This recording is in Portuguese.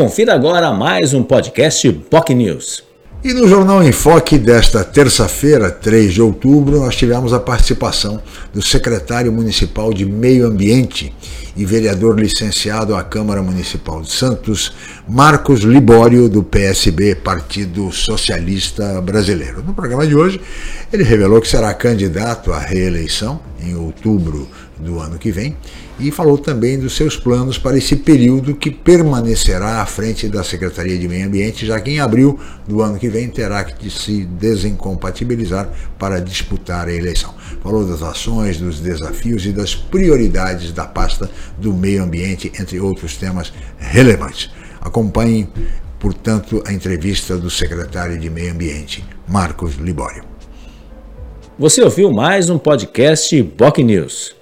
Confira agora mais um podcast POC News. E no Jornal em Foque desta terça-feira, 3 de outubro, nós tivemos a participação do secretário municipal de Meio Ambiente e vereador licenciado à Câmara Municipal de Santos, Marcos Libório, do PSB, Partido Socialista Brasileiro. No programa de hoje, ele revelou que será candidato à reeleição em outubro do ano que vem e falou também dos seus planos para esse período que permanecerá à frente da Secretaria de Meio Ambiente, já que em abril do ano que vem terá que se desincompatibilizar para disputar a eleição. Falou das ações, dos desafios e das prioridades da pasta do meio ambiente, entre outros temas relevantes. Acompanhe, portanto, a entrevista do secretário de Meio Ambiente, Marcos Libório. Você ouviu mais um podcast Boc News.